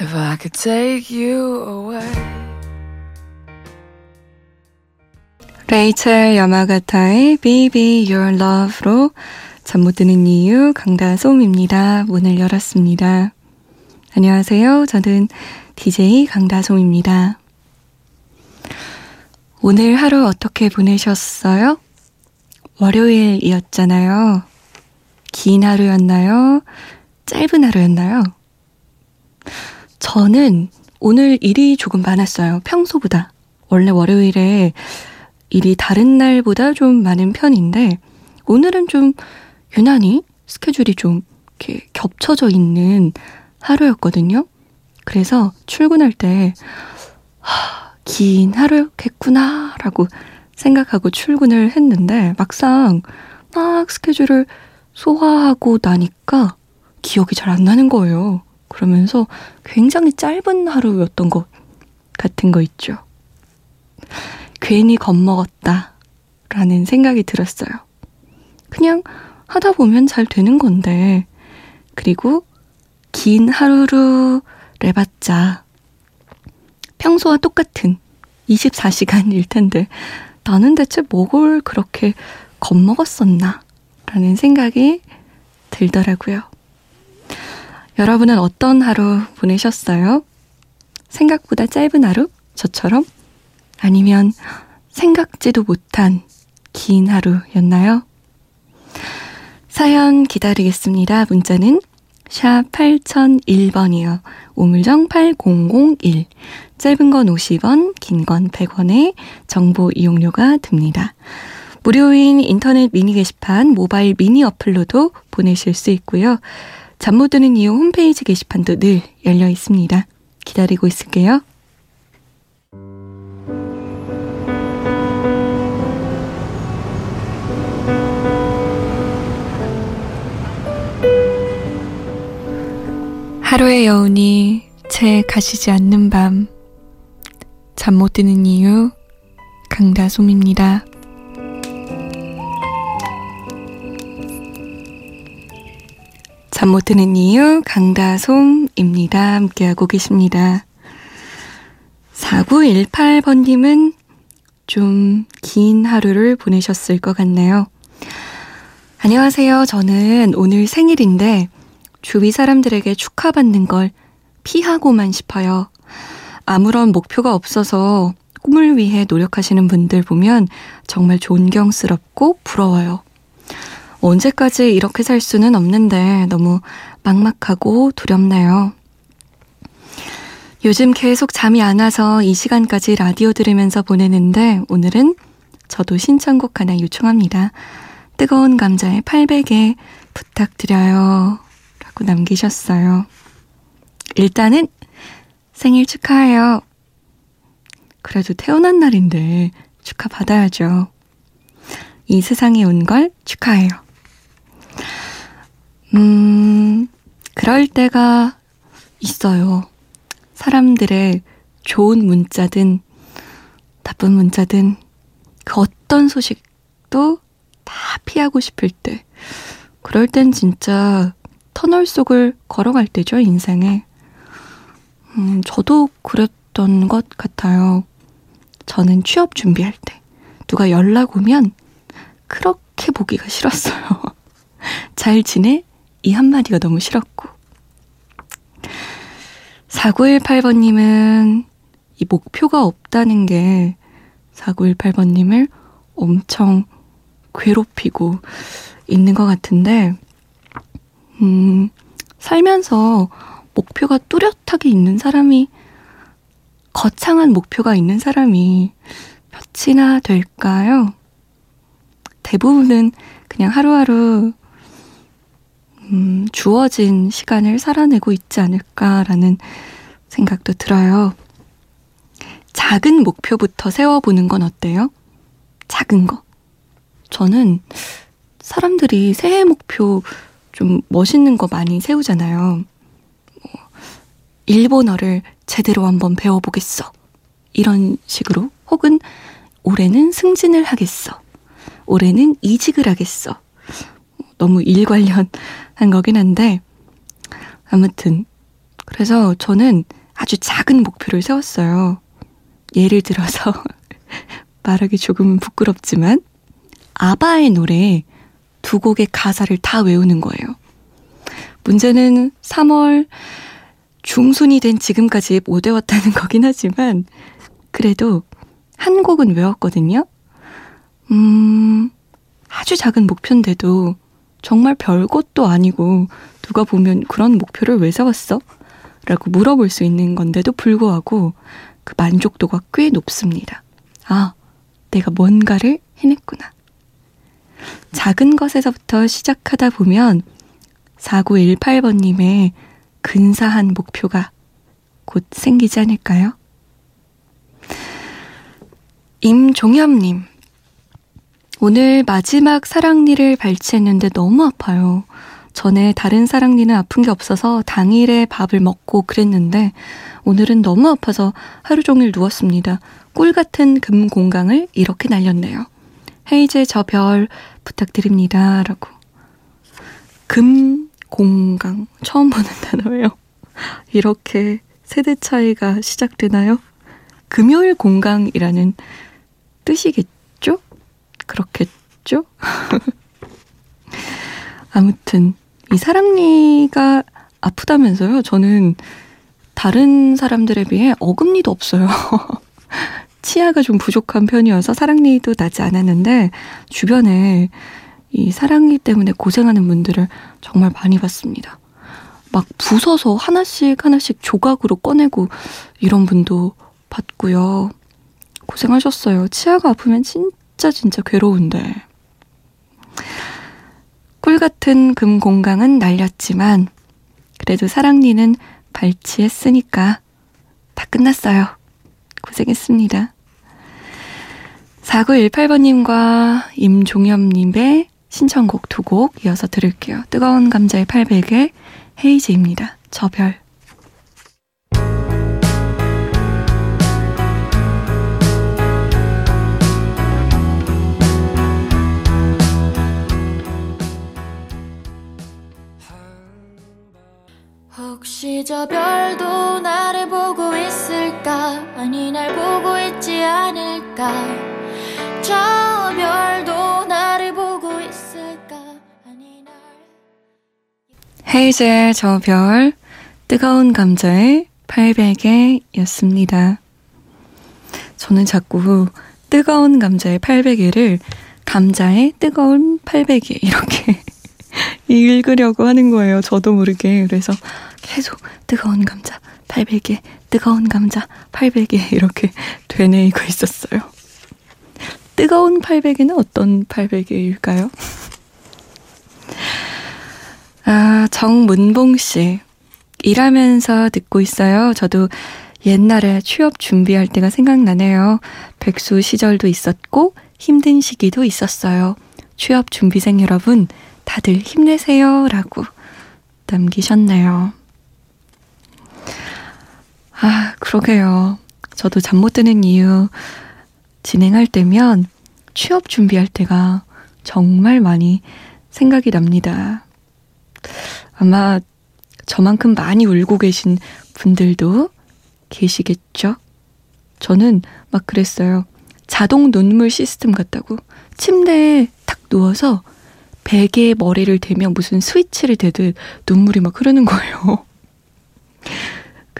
If I could take you away. 레이첼 야마가타의 Baby Your Love로 잠 못 드는 이유 강다솜입니다. 문을 열었습니다. 안녕하세요. 저는 DJ 강다솜입니다. 오늘 하루 어떻게 보내셨어요? 월요일이었잖아요. 긴 하루였나요? 짧은 하루였나요? 저는 오늘 일이 조금 많았어요. 평소보다. 원래 월요일에 일이 다른 날보다 좀 많은 편인데, 오늘은 좀 유난히 스케줄이 좀 이렇게 겹쳐져 있는 하루였거든요. 그래서 출근할 때, 하, 긴 하루였겠구나, 라고 생각하고 출근을 했는데, 막상 막 스케줄을 소화하고 나니까 기억이 잘 안 나는 거예요. 그러면서 굉장히 짧은 하루였던 것 같은 거 있죠. 괜히 겁먹었다. 라는 생각이 들었어요. 그냥 하다 보면 잘 되는 건데. 그리고 긴 하루로 해봤자 평소와 똑같은 24시간일 텐데 나는 대체 뭐를 그렇게 겁먹었었나? 라는 생각이 들더라고요. 여러분은 어떤 하루 보내셨어요? 생각보다 짧은 하루? 저처럼? 아니면 생각지도 못한 긴 하루였나요? 사연 기다리겠습니다. 문자는 샵 8001번이요. 우물정 8001. 짧은 건 50원, 긴 건 100원의 정보 이용료가 듭니다. 무료인 인터넷 미니 게시판 모바일 미니 어플로도 보내실 수 있고요. 잠 못 드는 이유 홈페이지 게시판도 늘 열려 있습니다. 기다리고 있을게요. 하루의 여운이 채 가시지 않는 밤. 잠 못 드는 이유 강다솜입니다. 잠 못 드는 이유 강다솜입니다. 함께하고 계십니다. 4918번님은 좀 긴 하루를 보내셨을 것 같네요. 안녕하세요. 저는 오늘 생일인데 주위 사람들에게 축하받는 걸 피하고만 싶어요. 아무런 목표가 없어서 꿈을 위해 노력하시는 분들 보면 정말 존경스럽고 부러워요. 언제까지 이렇게 살 수는 없는데 너무 막막하고 두렵네요. 요즘 계속 잠이 안 와서 이 시간까지 라디오 들으면서 보내는데 오늘은 저도 신청곡 하나 요청합니다. 뜨거운 감자의 800에 부탁드려요. 라고 남기셨어요. 일단은 생일 축하해요. 그래도 태어난 날인데 축하받아야죠. 이 세상에 온 걸 축하해요. 음, 그럴 때가 있어요. 사람들의 좋은 문자든 나쁜 문자든 그 어떤 소식도 다 피하고 싶을 때. 그럴 땐 진짜 터널 속을 걸어갈 때죠, 인생에. 음, 저도 그랬던 것 같아요. 저는 취업 준비할 때. 누가 연락 오면 그렇게 보기가 싫었어요. 잘 지내? 이 한마디가 너무 싫었고. 4918번님은 이 목표가 없다는 게 4918번님을 엄청 괴롭히고 있는 것 같은데, 음, 살면서 목표가 뚜렷하게 있는 사람이, 거창한 목표가 있는 사람이 몇이나 될까요? 대부분은 그냥 하루하루 음, 주어진 시간을 살아내고 있지 않을까라는 생각도 들어요. 작은 목표부터 세워보는 건 어때요? 작은 거. 저는 사람들이 새해 목표 좀 멋있는 거 많이 세우잖아요. 뭐, 일본어를 제대로 한번 배워보겠어. 이런 식으로. 혹은 올해는 승진을 하겠어. 올해는 이직을 하겠어. 너무 일 관련한 거긴 한데, 아무튼. 그래서 저는 아주 작은 목표를 세웠어요. 예를 들어서, 말하기 조금은 부끄럽지만, 아바의 노래 두 곡의 가사를 다 외우는 거예요. 문제는 3월 중순이 된 지금까지 못 외웠다는 거긴 하지만, 그래도 한 곡은 외웠거든요. 음, 아주 작은 목표인데도 정말 별 것도 아니고 누가 보면 그런 목표를 왜 세웠어? 라고 물어볼 수 있는 건데도 불구하고 그 만족도가 꽤 높습니다. 아, 내가 뭔가를 해냈구나. 작은 것에서부터 시작하다 보면 4918번님의 근사한 목표가 곧 생기지 않을까요? 임종엽님. 오늘 마지막 사랑니를 발치했는데 너무 아파요. 전에 다른 사랑니는 아픈 게 없어서 당일에 밥을 먹고 그랬는데 오늘은 너무 아파서 하루 종일 누웠습니다. 꿀 같은 금 공강을 이렇게 날렸네요. 헤이제 저별 부탁드립니다. 라고. 금 공강. 처음 보는 단어예요. 이렇게 세대 차이가 시작되나요? 금요일 공강이라는 뜻이겠죠? 그렇겠죠? 아무튼 이 사랑니가 아프다면서요? 저는 다른 사람들에 비해 어금니도 없어요. 치아가 좀 부족한 편이어서 사랑니도 나지 않았는데 주변에 이 사랑니 때문에 고생하는 분들을 정말 많이 봤습니다. 막 부서서 하나씩 하나씩 조각으로 꺼내고 이런 분도 봤고요. 고생하셨어요. 치아가 아프면 진 짜 진짜 괴로운데. 꿀 같은 금 공강은 날렸지만 그래도 사랑니는 발치했으니까 다 끝났어요. 고생했습니다. 4918번님과 임종엽님의 신청곡 두 곡 이어서 들을게요. 뜨거운 감자의 800에 헤이즈입니다. 저별. 혹시 저 별도 나를 보고 있을까 아니 날 보고 있지 않을까 저 별도 나를 보고 있을까 아니 날 헤이즈의 저 별, 뜨거운 감자의 800에 였습니다. 저는 자꾸 뜨거운 감자의 800에를 감자의 뜨거운 800에 이렇게 읽으려고 하는 거예요. 저도 모르게. 그래서 계속 뜨거운 감자 800에, 뜨거운 감자 800에 이렇게 되뇌이고 있었어요. 뜨거운 800에는 어떤 800에일까요? 아, 정문봉 씨. 일하면서 듣고 있어요. 저도 옛날에 취업 준비할 때가 생각나네요. 백수 시절도 있었고 힘든 시기도 있었어요. 취업 준비생 여러분, 다들 힘내세요. 라고 남기셨네요. 아, 그러게요. 저도 잠 못 드는 이유 진행할 때면 취업 준비할 때가 정말 많이 생각이 납니다. 아마 저만큼 많이 울고 계신 분들도 계시겠죠? 저는 막 그랬어요. 자동 눈물 시스템 같다고. 침대에 탁 누워서 베개에 머리를 대면 무슨 스위치를 대듯 눈물이 막 흐르는 거예요.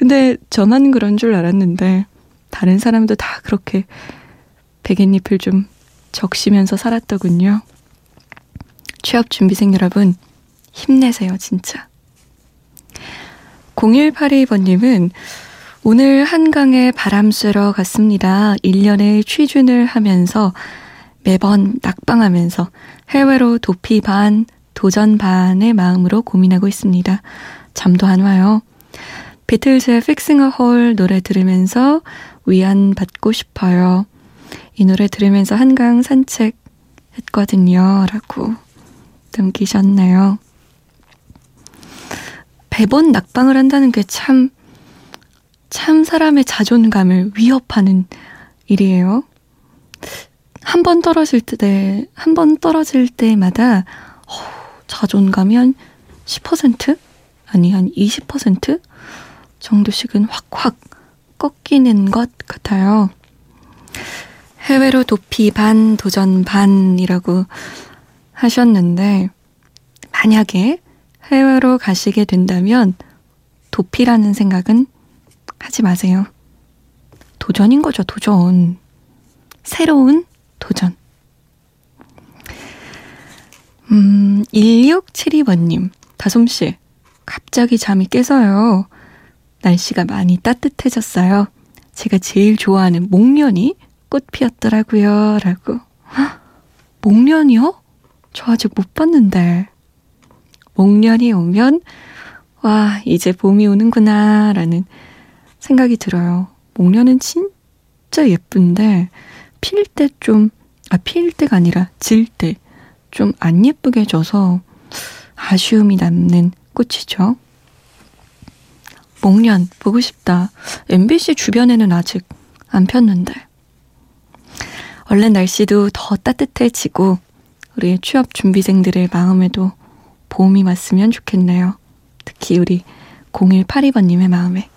근데 저만 그런 줄 알았는데 다른 사람도 다 그렇게 베갯잎을 좀 적시면서 살았더군요. 취업 준비생 여러분, 힘내세요, 진짜. 0182번님은 오늘 한강에 바람 쐬러 갔습니다. 1년의 취준을 하면서 매번 낙방하면서 해외로 도피 반, 도전 반의 마음으로 고민하고 있습니다. 잠도 안 와요. 비틀즈의 Fixing a Hole 노래 들으면서 위안 받고 싶어요. 이 노래 들으면서 한강 산책 했거든요. 라고 남기셨네요. 매번 낙방을 한다는 게 참, 참 사람의 자존감을 위협하는 일이에요. 한 번 떨어질 때, 한 번 떨어질 때마다, 어, 자존감이 한 10%? 아니, 한 20% 정도씩은 확확 꺾이는 것 같아요. 해외로 도피 반, 도전 반이라고 하셨는데, 만약에 해외로 가시게 된다면 도피라는 생각은 하지 마세요. 도전인 거죠, 도전. 새로운 도전. 음, 1672번님, 다솜씨, 갑자기 잠이 깨서요. 날씨가 많이 따뜻해졌어요. 제가 제일 좋아하는 목련이 꽃 피었더라고요. 라고. 목련이요? 저 아직 못 봤는데. 목련이 오면 와 이제 봄이 오는구나 라는 생각이 들어요. 목련은 진짜 예쁜데 필 때 좀 아 필 때가 아니라 질 때 좀 안 예쁘게 져서 아쉬움이 남는 꽃이죠. 목련 보고 싶다. MBC 주변에는 아직 안 폈는데. 얼른 날씨도 더 따뜻해지고 우리 취업 준비생들의 마음에도 봄이 왔으면 좋겠네요. 특히 우리 0182번님의 마음에.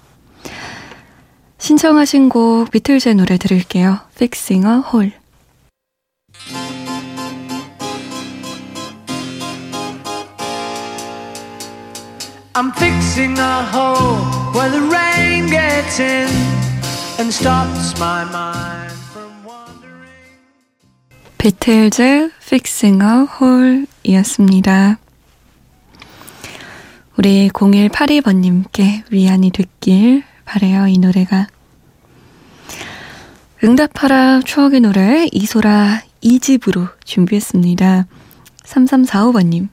신청하신 곡 비틀즈의 노래 들을게요. Fixing a Hole. I'm fixing a hole where the rain gets in and stops my mind from wandering. 비틀즈 Fixing a Hole 이었습니다. 우리 0182번님께 위안이 됐길 바래요, 이 노래가. 응답하라 추억의 노래 이소라 2집으로 준비했습니다. 3345번님.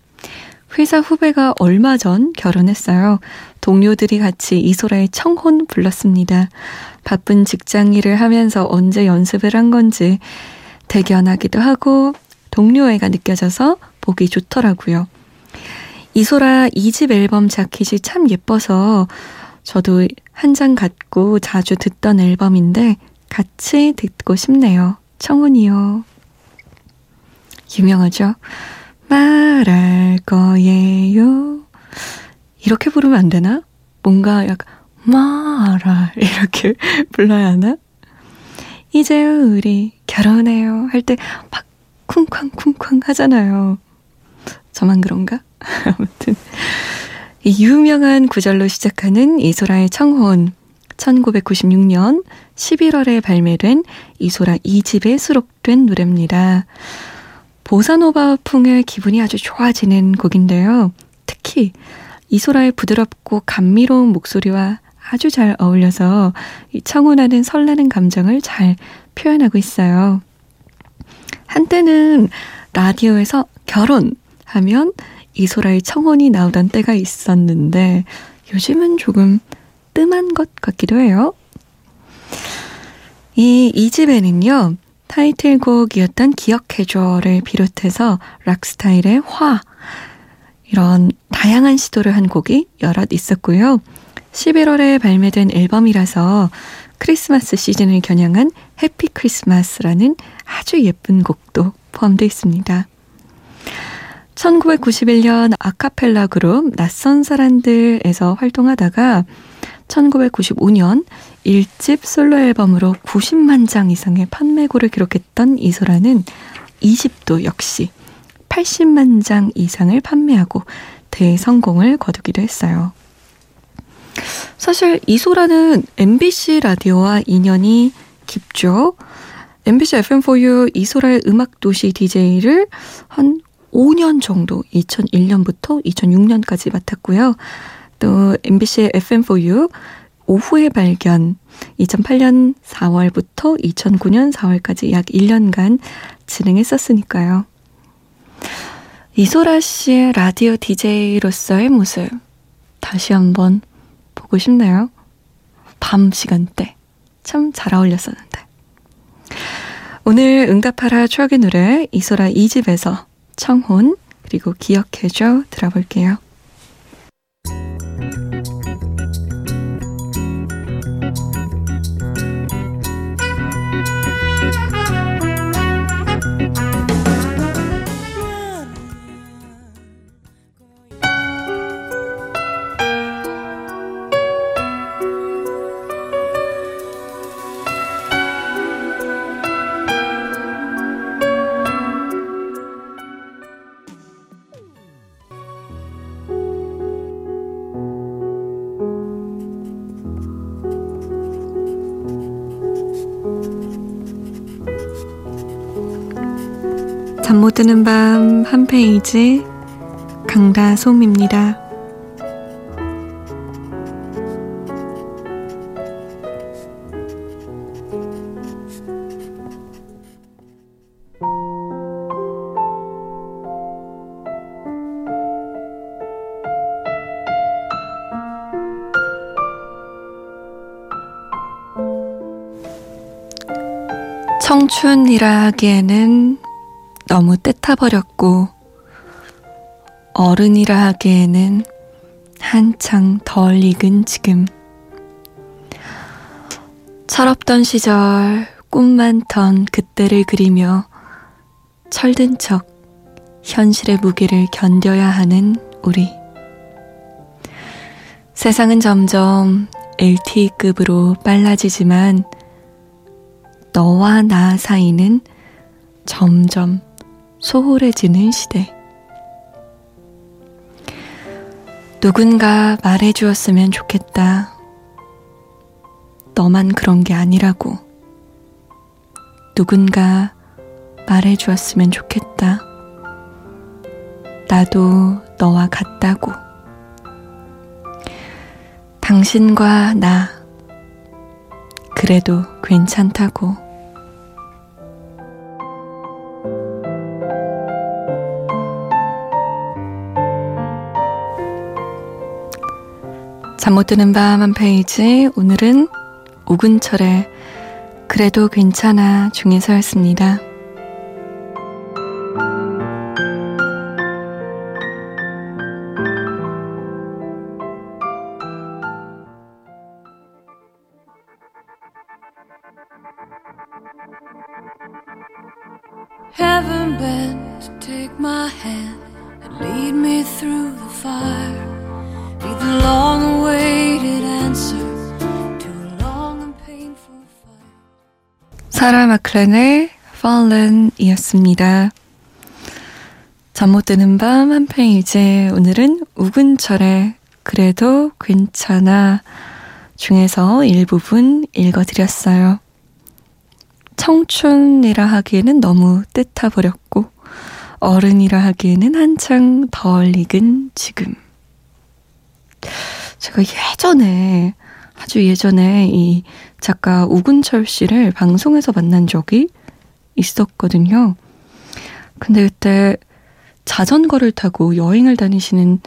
회사 후배가 얼마 전 결혼했어요. 동료들이 같이 이소라의 청혼 불렀습니다. 바쁜 직장 일을 하면서 언제 연습을 한 건지 대견하기도 하고 동료애가 느껴져서 보기 좋더라고요. 이소라 2집 앨범 자켓이 참 예뻐서 저도 한 장 갖고 자주 듣던 앨범인데 같이 듣고 싶네요. 청혼이요. 유명하죠? 말할 거예요. 이렇게 부르면 안 되나? 뭔가 약간 말할 이렇게 불러야 하나? 이제 우리 결혼해요 할 때 막 쿵쾅쿵쾅 하잖아요. 저만 그런가? 아무튼 이 유명한 구절로 시작하는 이소라의 청혼 1996년 11월에 발매된 이소라 2집에 수록된 노래입니다. 보사노바 풍의 기분이 아주 좋아지는 곡인데요. 특히 이소라의 부드럽고 감미로운 목소리와 아주 잘 어울려서 이 청혼하는 설레는 감정을 잘 표현하고 있어요. 한때는 라디오에서 결혼 하면 이소라의 청혼이 나오던 때가 있었는데 요즘은 조금 뜸한 것 같기도 해요. 이 2집에는요, 타이틀곡이었던 기억해줘를 비롯해서 락스타일의 화, 이런 다양한 시도를 한 곡이 여럿 있었고요. 11월에 발매된 앨범이라서 크리스마스 시즌을 겨냥한 해피 크리스마스라는 아주 예쁜 곡도 포함되어 있습니다. 1991년 아카펠라 그룹 낯선 사람들에서 활동하다가 1995년 1집 솔로 앨범으로 90만 장 이상의 판매고를 기록했던 이소라는 20도 역시 80만 장 이상을 판매하고 대성공을 거두기도 했어요. 사실 이소라는 MBC 라디오와 인연이 깊죠. MBC FM4U 이소라의 음악도시 DJ를 한 5년 정도 2001년부터 2006년까지 맡았고요. 또 MBC FM4U 오후의 발견 2008년 4월부터 2009년 4월까지 약 1년간 진행했었으니까요. 이소라 씨의 라디오 DJ로서의 모습 다시 한번 보고 싶네요. 밤 시간대 참 잘 어울렸었는데. 오늘 응답하라 추억의 노래 이소라 2집에서 청혼 그리고 기억해줘 들어볼게요. 드는 밤 한 페이지 강다솜입니다. 청춘이라 하기에는 너무 떼타버렸고, 어른이라 하기에는 한창 덜 익은 지금. 철없던 시절 꿈 많던 그때를 그리며 철든 척 현실의 무게를 견뎌야 하는 우리. 세상은 점점 LTE급으로 빨라지지만 너와 나 사이는 점점 소홀해지는 시대. 누군가 말해주었으면 좋겠다. 너만 그런 게 아니라고. 누군가 말해주었으면 좋겠다. 나도 너와 같다고. 당신과 나, 그래도 괜찮다고. 잠 못 드는 밤 한 페이지 오늘은 오근철의 그래도 괜찮아 중에서였습니다. 클렌의 Fallen 이었습니다. 잠 못 드는 밤 한 페이지 오늘은 우근철의 그래도 괜찮아 중에서 일부분 읽어드렸어요. 청춘이라 하기에는 너무 떼타버렸고 어른이라 하기에는 한창 덜 익은 지금. 제가 예전에, 아주 예전에 이 작가 우근철 씨를 방송에서 만난 적이 있었거든요. 근데 그때 자전거를 타고 여행을 다니시는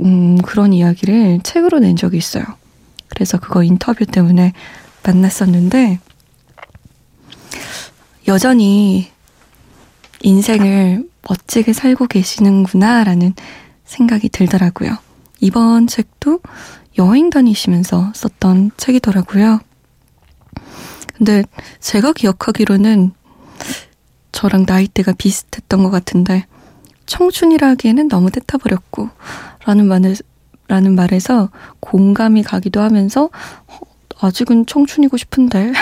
음, 그런 이야기를 책으로 낸 적이 있어요. 그래서 그거 인터뷰 때문에 만났었는데, 여전히 인생을 멋지게 살고 계시는구나라는 생각이 들더라고요. 이번 책도 여행 다니시면서 썼던 책이더라고요. 근데 제가 기억하기로는 저랑 나이대가 비슷했던 것 같은데 청춘이라기에는 너무 떼타버렸고 라는 말을 라는 말에서 공감이 가기도 하면서 어, 아직은 청춘이고 싶은데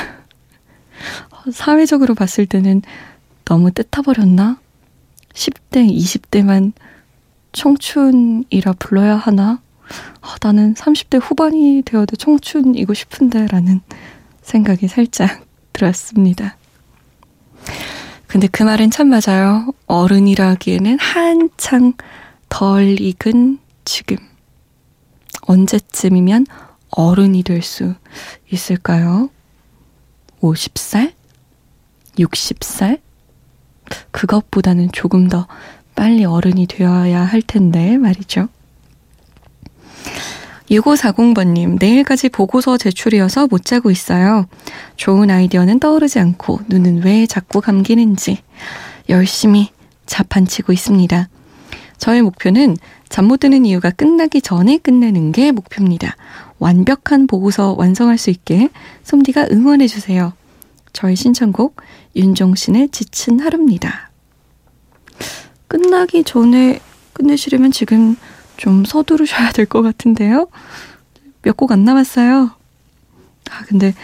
사회적으로 봤을 때는 너무 떼타버렸나? 10대, 20대만 청춘이라 불러야 하나? 아, 나는 30대 후반이 되어도 청춘이고 싶은데 라는 생각이 살짝 들었습니다. 근데 그 말은 참 맞아요. 어른이라기에는 한창 덜 익은 지금. 언제쯤이면 어른이 될 수 있을까요? 50살? 60살? 그것보다는 조금 더 빨리 어른이 되어야 할 텐데 말이죠. 6540번님, 내일까지 보고서 제출이어서 못 자고 있어요. 좋은 아이디어는 떠오르지 않고 눈은 왜 자꾸 감기는지 열심히 자판치고 있습니다. 저의 목표는 잠 못 드는 이유가 끝나기 전에 끝내는 게 목표입니다. 완벽한 보고서 완성할 수 있게 솜디가 응원해주세요. 저의 신청곡 윤종신의 지친 하루입니다. 끝나기 전에 끝내시려면 지금 좀 서두르셔야 될 것 같은데요. 몇 곡 안 남았어요. 아, 근데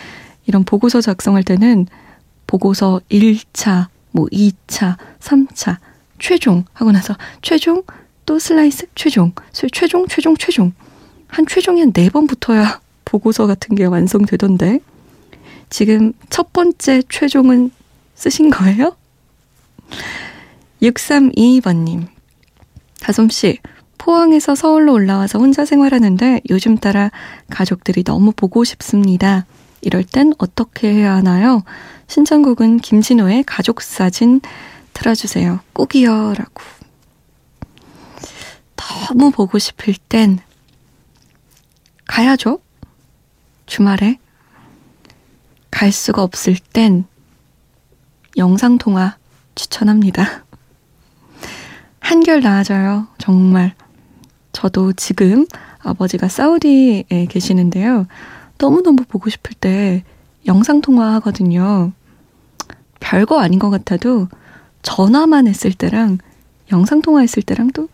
이런 보고서 작성할 때는 보고서 1차, 뭐 2차, 3차, 최종 하고 나서 최종 또 슬라이스 최종, 최종, 최종, 최종. 한 최종이 한 네 번 붙어야 보고서 같은 게 완성되던데. 지금 첫 번째 최종은 쓰신 거예요? 6322번님. 다솜씨, 포항에서 서울로 올라와서 혼자 생활하는데 요즘 따라 가족들이 너무 보고 싶습니다. 이럴 땐 어떻게 해야 하나요? 신청곡은 김진호의 가족 사진 틀어주세요. 꼭이요. 라고. 너무 보고 싶을 땐 가야죠. 주말에. 갈 수가 없을 땐 영상통화 추천합니다. 한결 나아져요. 정말. 저도 지금 아버지가 사우디에 계시는데요. 너무너무 보고 싶을 때 영상통화 하거든요. 별거 아닌 것 같아도 전화만 했을 때랑 영상통화 했을 때랑 또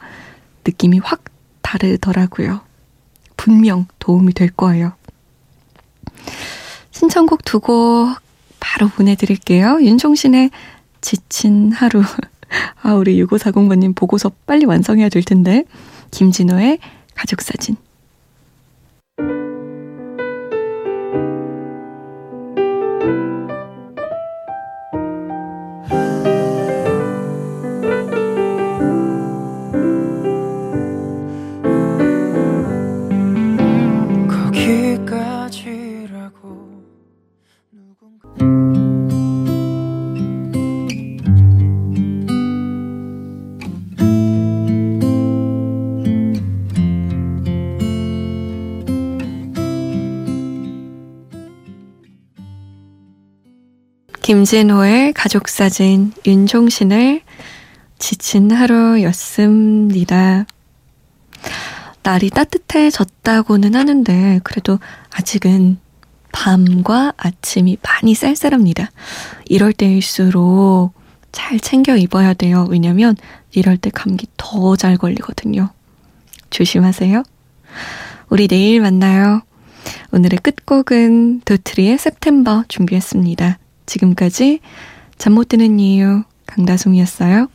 느낌이 확 다르더라고요. 분명 도움이 될 거예요. 신청곡 두곡 바로 보내드릴게요. 윤종신의 지친 하루. 아, 우리 6540번님 보고서 빨리 완성해야 될 텐데. 김진호의 가족사진. 김진호의 가족사진, 윤종신을 지친 하루였습니다. 날이 따뜻해졌다고는 하는데, 그래도 아직은 밤과 아침이 많이 쌀쌀합니다. 이럴 때일수록 잘 챙겨 입어야 돼요. 왜냐면 이럴 때 감기 더 잘 걸리거든요. 조심하세요. 우리 내일 만나요. 오늘의 끝곡은 도트리의 september 준비했습니다. 지금까지 잠 못 드는 이유 강다솜이었어요.